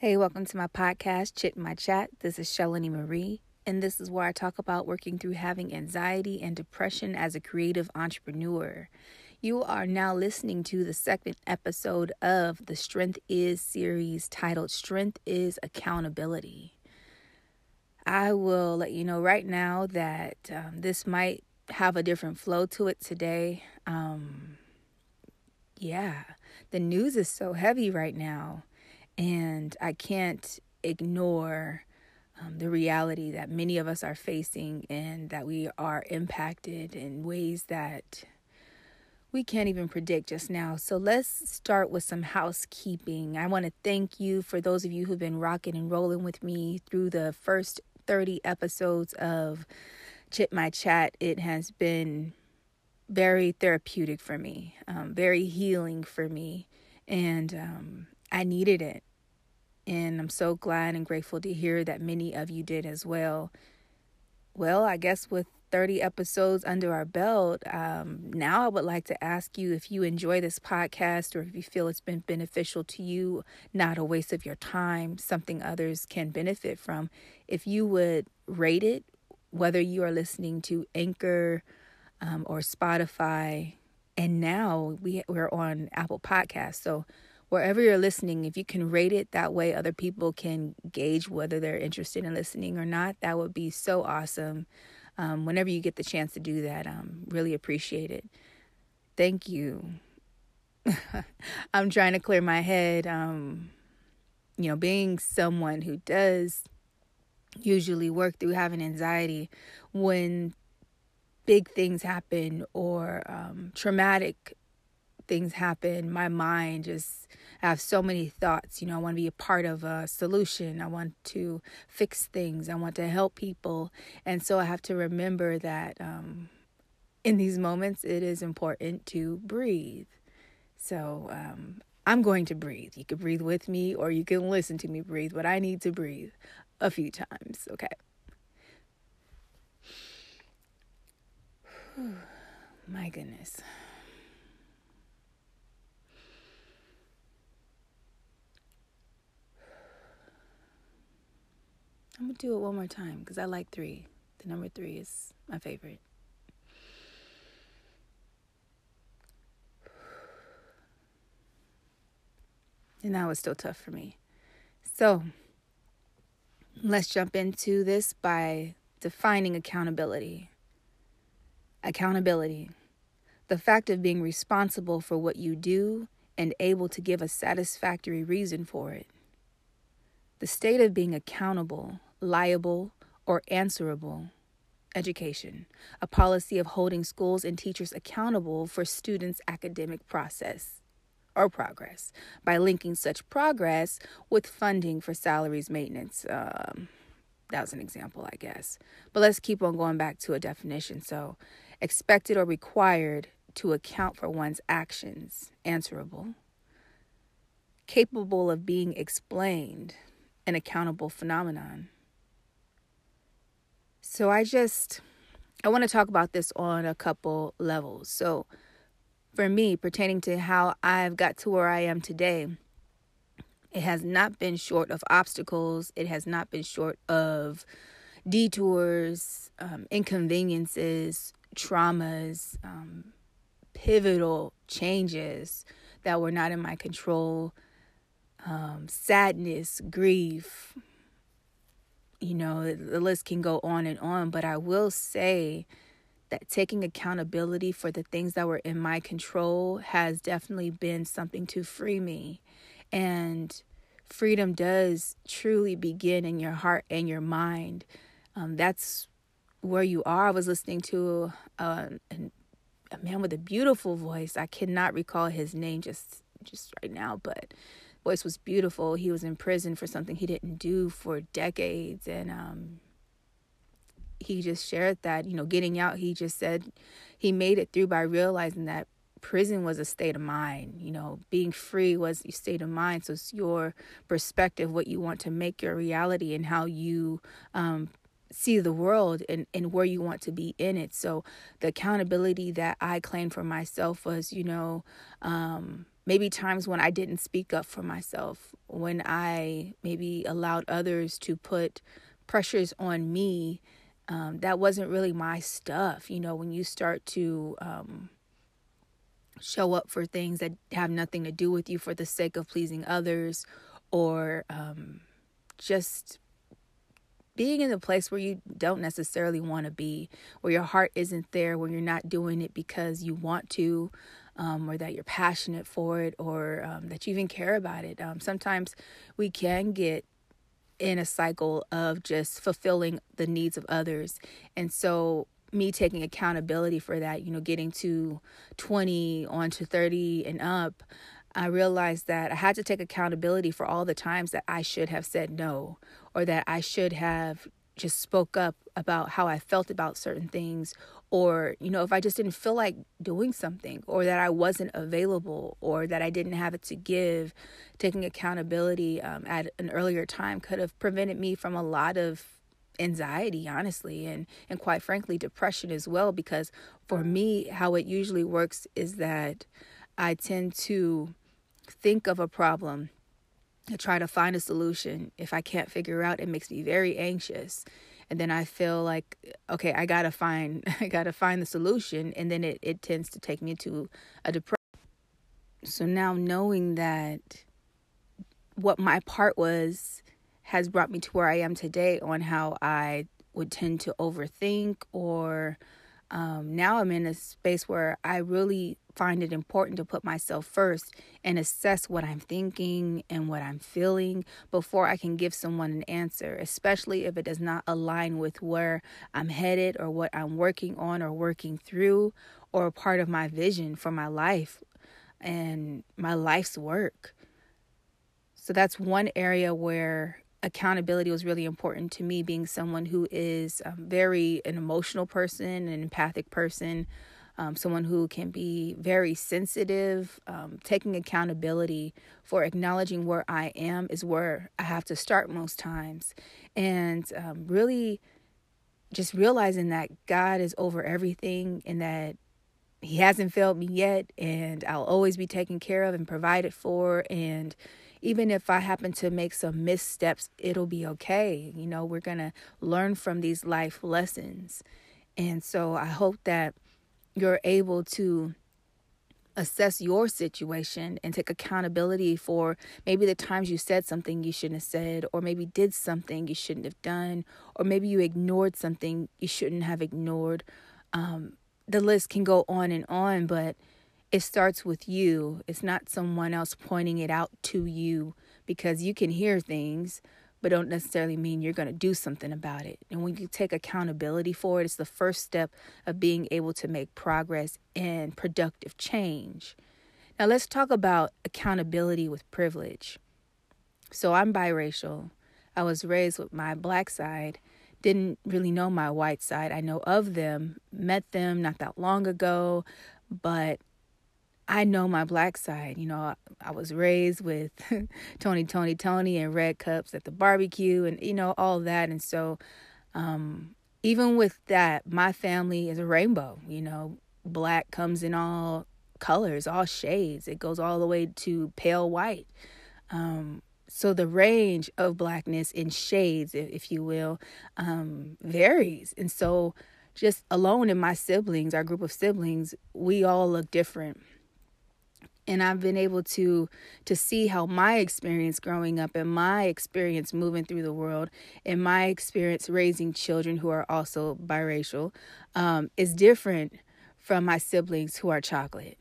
Hey, welcome to my podcast, Chit My Chat. This is Shellanee Marie, and this is where I talk about working through having anxiety and depression as a creative entrepreneur. You are now listening to the second episode of the Strength Is series titled Strength is Accountability. I will let you know right now that um, this might have a different flow to it today. Um, yeah, the news is so heavy right now. And I can't ignore um, the reality that many of us are facing and that we are impacted in ways that we can't even predict just now. So let's start with some housekeeping. I want to thank you for those of you who've been rocking and rolling with me through the first 30 episodes of Chit My Chat. It has been very therapeutic for me, um, very healing for me, and um, I needed it. And I'm so glad and grateful to hear that many of you did as well. Well, I guess with 30 episodes under our belt, um, now I would like to ask you if you enjoy this podcast or if you feel it's been beneficial to you, not a waste of your time, something others can benefit from, if you would rate it, whether you are listening to Anchor um, or Spotify. And now we, we're on Apple Podcasts. So wherever you're listening, if you can rate it that way, other people can gauge whether they're interested in listening or not. That would be so awesome. Um, whenever you get the chance to do that, um, really appreciate it. Thank you. I'm trying to clear my head. Um, you know, being someone who does usually work through having anxiety when big things happen or um, traumatic things happen, my mind just I have so many thoughts. You know, I want to be a part of a solution. I want to fix things. I want to help people. And so I have to remember that um, in these moments, it is important to breathe. So um, I'm going to breathe. You can breathe with me or you can listen to me breathe, but I need to breathe a few times. Okay. My goodness. Do it one more time because I like three. The number three is my favorite. And that was still tough for me. So let's jump into this by defining accountability. Accountability. The fact of being responsible for what you do and able to give a satisfactory reason for it. The state of being accountable liable, or answerable education, a policy of holding schools and teachers accountable for students' academic process or progress by linking such progress with funding for salaries maintenance. Um, that was an example, I guess. But let's keep on going back to a definition. So, expected or required to account for one's actions, answerable, capable of being explained, an accountable phenomenon. So I just I want to talk about this on a couple levels. So for me, pertaining to how I've got to where I am today, it has not been short of obstacles. It has not been short of detours, um, inconveniences, traumas, um, pivotal changes that were not in my control, um, sadness, grief, you know, the list can go on and on, but I will say that taking accountability for the things that were in my control has definitely been something to free me. And freedom does truly begin in your heart and your mind. Um, that's where you are. I was listening to uh, a man with a beautiful voice. I cannot recall his name just just right now, but voice was beautiful. He was in prison for something he didn't do for decades. And um, he just shared that, you know, getting out, he just said he made it through by realizing that prison was a state of mind. You know, being free was a state of mind. So it's your perspective, what you want to make your reality, and how you um, see the world and, and where you want to be in it. So the accountability that I claimed for myself was, you know, um, maybe times when I didn't speak up for myself, when I maybe allowed others to put pressures on me um, that wasn't really my stuff. You know, when you start to um, show up for things that have nothing to do with you for the sake of pleasing others or um, just being in a place where you don't necessarily want to be, where your heart isn't there, when you're not doing it because you want to, um, or that you're passionate for it, or um, that you even care about it. Um, sometimes we can get in a cycle of just fulfilling the needs of others. And so me taking accountability for that, you know, getting to 20 on to 30 and up, I realized that I had to take accountability for all the times that I should have said no or that I should have just spoke up about how I felt about certain things or you know if I just didn't feel like doing something or that I wasn't available or that I didn't have it to give taking accountability um, at an earlier time could have prevented me from a lot of anxiety honestly and and quite frankly depression as well because for me how it usually works is that I tend to think of a problem and try to find a solution if I can't figure out it makes me very anxious and then I feel like okay, I gotta find I gotta find the solution, and then it it tends to take me to a depression. So now knowing that what my part was has brought me to where I am today on how I would tend to overthink or um, now I'm in a space where I really find it important to put myself first and assess what I'm thinking and what I'm feeling before I can give someone an answer, especially if it does not align with where I'm headed or what I'm working on or working through or a part of my vision for my life and my life's work. So that's one area where accountability was really important to me being someone who is um, very an emotional person an empathic person um, someone who can be very sensitive um, taking accountability for acknowledging where i am is where i have to start most times and um, really just realizing that god is over everything and that he hasn't failed me yet and i'll always be taken care of and provided for and even if I happen to make some missteps, it'll be okay. You know, we're going to learn from these life lessons. And so I hope that you're able to assess your situation and take accountability for maybe the times you said something you shouldn't have said, or maybe did something you shouldn't have done, or maybe you ignored something you shouldn't have ignored. Um, the list can go on and on, but it starts with you. It's not someone else pointing it out to you because you can hear things, but don't necessarily mean you're going to do something about it. And when you take accountability for it, it's the first step of being able to make progress and productive change. Now, let's talk about accountability with privilege. So, I'm biracial. I was raised with my black side, didn't really know my white side. I know of them, met them not that long ago, but I know my black side. You know, I, was raised with Tony, Tony, Tony, and red cups at the barbecue, and you know all that. And so, um, even with that, my family is a rainbow. You know, black comes in all colors, all shades. It goes all the way to pale white. Um, so the range of blackness in shades, if, if you will, um, varies. And so, just alone in my siblings, our group of siblings, we all look different and I've been able to to see how my experience growing up and my experience moving through the world and my experience raising children who are also biracial um, is different from my siblings who are chocolate.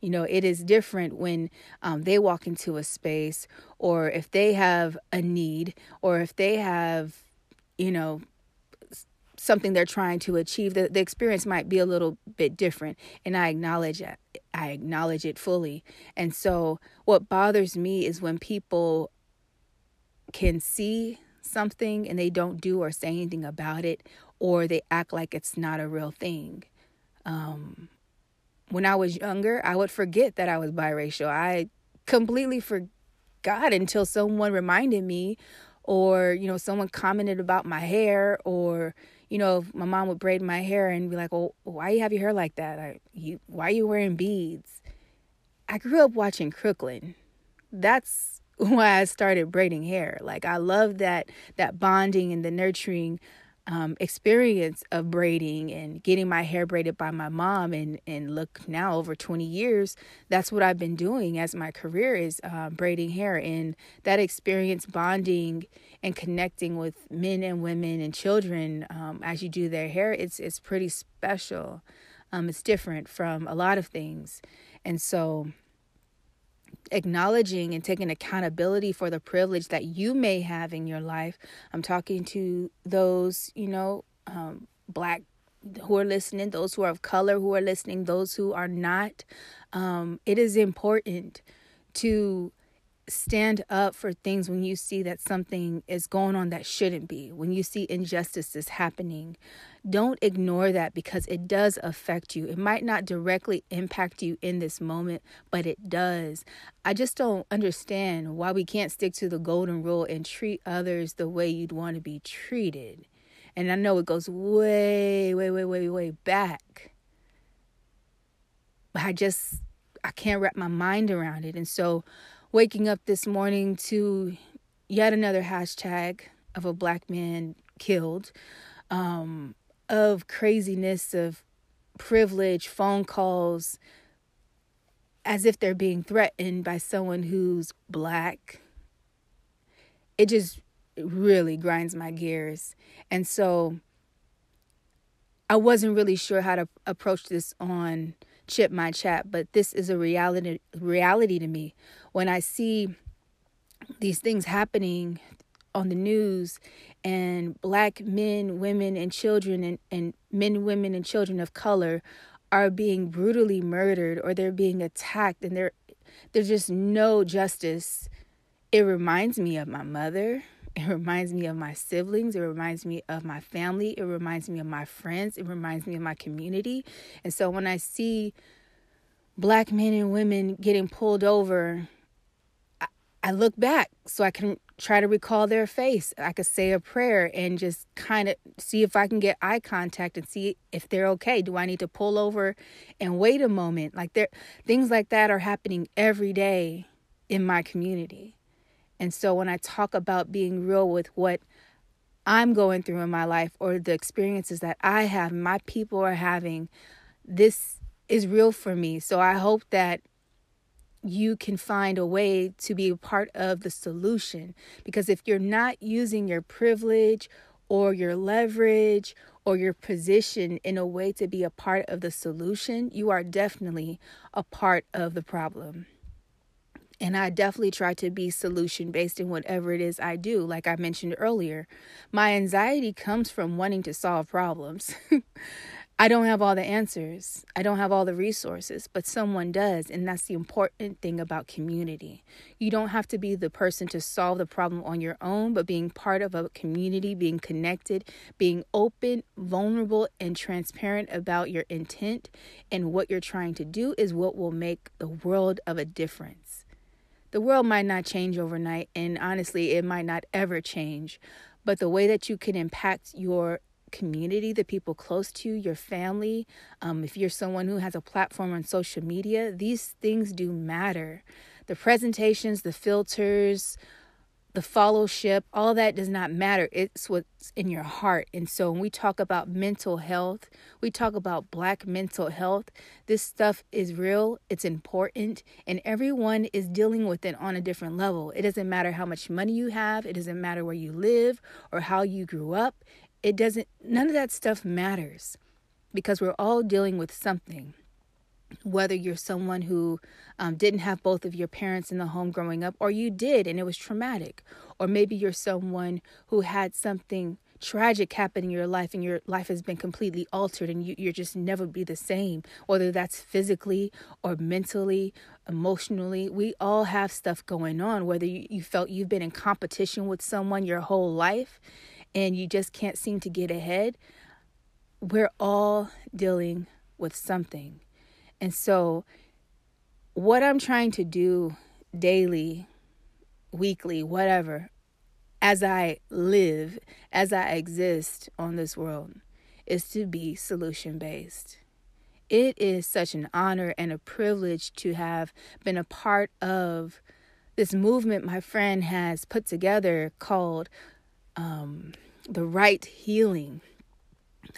You know, it is different when um, they walk into a space or if they have a need or if they have, you know, something they're trying to achieve. The, the experience might be a little bit different. And I acknowledge that. I acknowledge it fully. And so, what bothers me is when people can see something and they don't do or say anything about it, or they act like it's not a real thing. Um, when I was younger, I would forget that I was biracial. I completely forgot until someone reminded me, or, you know, someone commented about my hair, or, you know, my mom would braid my hair and be like, "Well, why you have your hair like that? you, why are you wearing beads?" I grew up watching Crooklyn. That's why I started braiding hair. Like I love that that bonding and the nurturing um, experience of braiding and getting my hair braided by my mom and and look now over 20 years that's what i've been doing as my career is um, braiding hair. And that experience bonding and connecting with men and women and children um, as you do their hair it's it's pretty special. Um, it's different from a lot of things. And so acknowledging and taking accountability for the privilege that you may have in your life. I'm talking to those, you know, um, black who are listening, those who are of color who are listening, those who are not. Um, it is important to stand up for things when you see that something is going on that shouldn't be, when you see injustices happening. Don't ignore that because it does affect you. It might not directly impact you in this moment, but it does. I just don't understand why we can't stick to the golden rule and treat others the way you'd want to be treated. And I know it goes way, way, way, way, way back. But I just, I can't wrap my mind around it. And so, waking up this morning to yet another hashtag of a black man killed, um, of craziness, of privilege, phone calls, as if they're being threatened by someone who's black. It just really grinds my gears. And so I wasn't really sure how to approach this on Chit My Chat, but this is a reality reality to me when I see these things happening on the news and black men, women, and children, and, and men, women, and children of color are being brutally murdered or they're being attacked and there there's just no justice. It reminds me of my mother. It reminds me of my siblings. It reminds me of my family. It reminds me of my friends. It reminds me of my community. And so when I see black men and women getting pulled over I look back so I can try to recall their face. I could say a prayer and just kind of see if I can get eye contact and see if they're okay. Do I need to pull over and wait a moment? Like there things like that are happening every day in my community. And so when I talk about being real with what I'm going through in my life or the experiences that I have, my people are having, this is real for me. So I hope that you can find a way to be a part of the solution. Because if you're not using your privilege or your leverage or your position in a way to be a part of the solution, you are definitely a part of the problem. And I definitely try to be solution based in whatever it is I do. Like I mentioned earlier, my anxiety comes from wanting to solve problems. I don't have all the answers. I don't have all the resources, but someone does. And that's the important thing about community. You don't have to be the person to solve the problem on your own, but being part of a community, being connected, being open, vulnerable, and transparent about your intent and what you're trying to do is what will make the world of a difference. The world might not change overnight, and honestly, it might not ever change. But the way that you can impact your community, the people close to you, your family, um, if you're someone who has a platform on social media, these things do matter. The presentations, the filters, the fellowship, all that does not matter. It's what's in your heart. And so when we talk about mental health, we talk about black mental health. This stuff is real, it's important, and everyone is dealing with it on a different level. It doesn't matter how much money you have, it doesn't matter where you live or how you grew up it doesn't, none of that stuff matters because we're all dealing with something. Whether you're someone who um, didn't have both of your parents in the home growing up, or you did and it was traumatic, or maybe you're someone who had something tragic happen in your life and your life has been completely altered and you, you're just never be the same, whether that's physically or mentally, emotionally. We all have stuff going on, whether you, you felt you've been in competition with someone your whole life and you just can't seem to get ahead, we're all dealing with something. And so, what I'm trying to do daily, weekly, whatever, as I live, as I exist on this world, is to be solution based. It is such an honor and a privilege to have been a part of this movement my friend has put together called um, The Write Healing.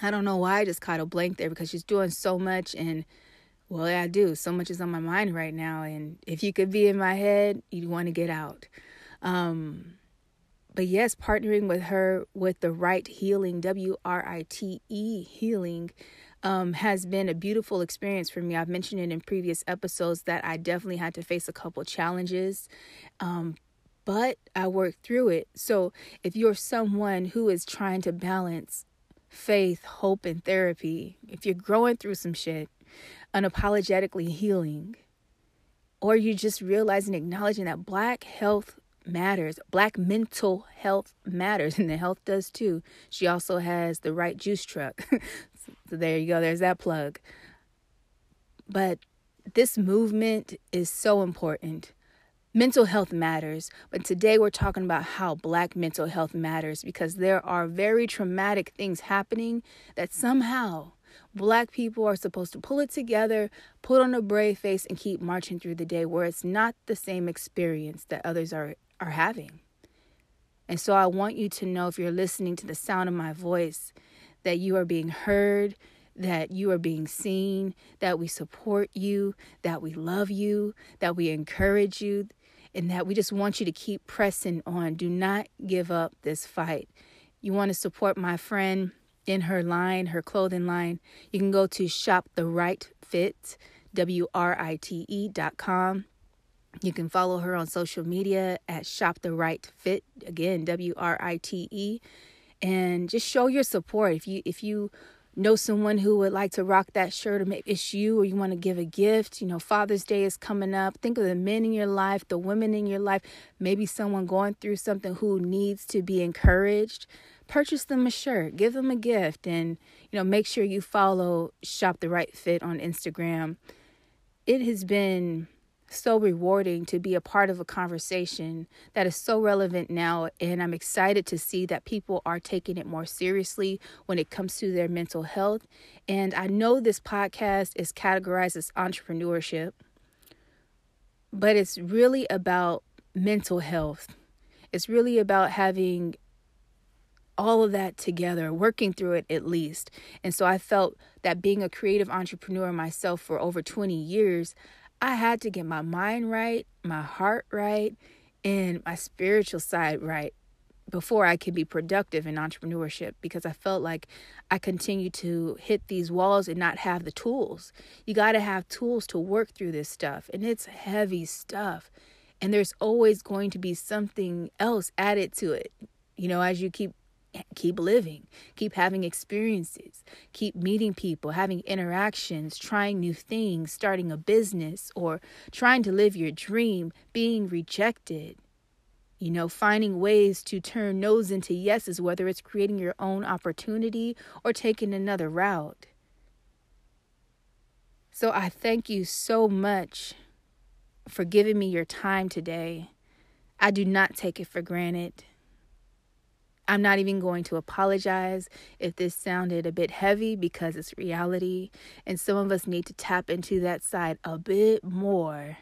I don't know why I just caught a blank there because she's doing so much and well, I do. So much is on my mind right now. And if you could be in my head, you'd want to get out. Um, but yes, partnering with her with the Write Healing, W R I T E healing, um, has been a beautiful experience for me. I've mentioned it in previous episodes that I definitely had to face a couple challenges, um, but I worked through it. So if you're someone who is trying to balance faith, hope, and therapy, if you're growing through some shit, unapologetically healing, or you just realizing, acknowledging that black health matters, black mental health matters, and the health does too. She also has the right juice truck. so there you go, there's that plug. But this movement is so important. Mental health matters, but today we're talking about how black mental health matters because there are very traumatic things happening that somehow black people are supposed to pull it together, put on a brave face, and keep marching through the day where it's not the same experience that others are, are having. And so I want you to know if you're listening to the sound of my voice that you are being heard, that you are being seen, that we support you, that we love you, that we encourage you, and that we just want you to keep pressing on. Do not give up this fight. You want to support my friend in her line, her clothing line, you can go to shop the write fit, W R I T E dot com. You can follow her on social media at Shop the Write Fit, again, W R I T E, and just show your support. If you if you know someone who would like to rock that shirt or maybe it's you or you want to give a gift you know father's day is coming up think of the men in your life the women in your life maybe someone going through something who needs to be encouraged purchase them a shirt, give them a gift, and you know, make sure you follow Shop the Write Fit on Instagram. It has been so rewarding to be a part of a conversation that is so relevant now and I'm excited to see that people are taking it more seriously when it comes to their mental health and I know this podcast is categorized as entrepreneurship but it's really about mental health it's really about having all of that together, working through it at least. And so I felt that being a creative entrepreneur myself for over 20 years, I had to get my mind right, my heart right, and my spiritual side right before I could be productive in entrepreneurship because I felt like I continued to hit these walls and not have the tools. You got to have tools to work through this stuff, and it's heavy stuff. And there's always going to be something else added to it. You know, as you keep keep living, keep having experiences, keep meeting people, having interactions, trying new things, starting a business, or trying to live your dream, being rejected. You know, finding ways to turn no's into yeses, whether it's creating your own opportunity or taking another route. So I thank you so much for giving me your time today. I do not take it for granted. I'm not even going to apologize if this sounded a bit heavy because it's reality. And some of us need to tap into that side a bit more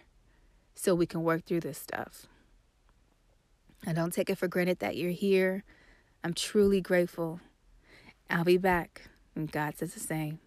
so we can work through this stuff. I don't take it for granted that you're here. I'm truly grateful. I'll be back. And God says the same.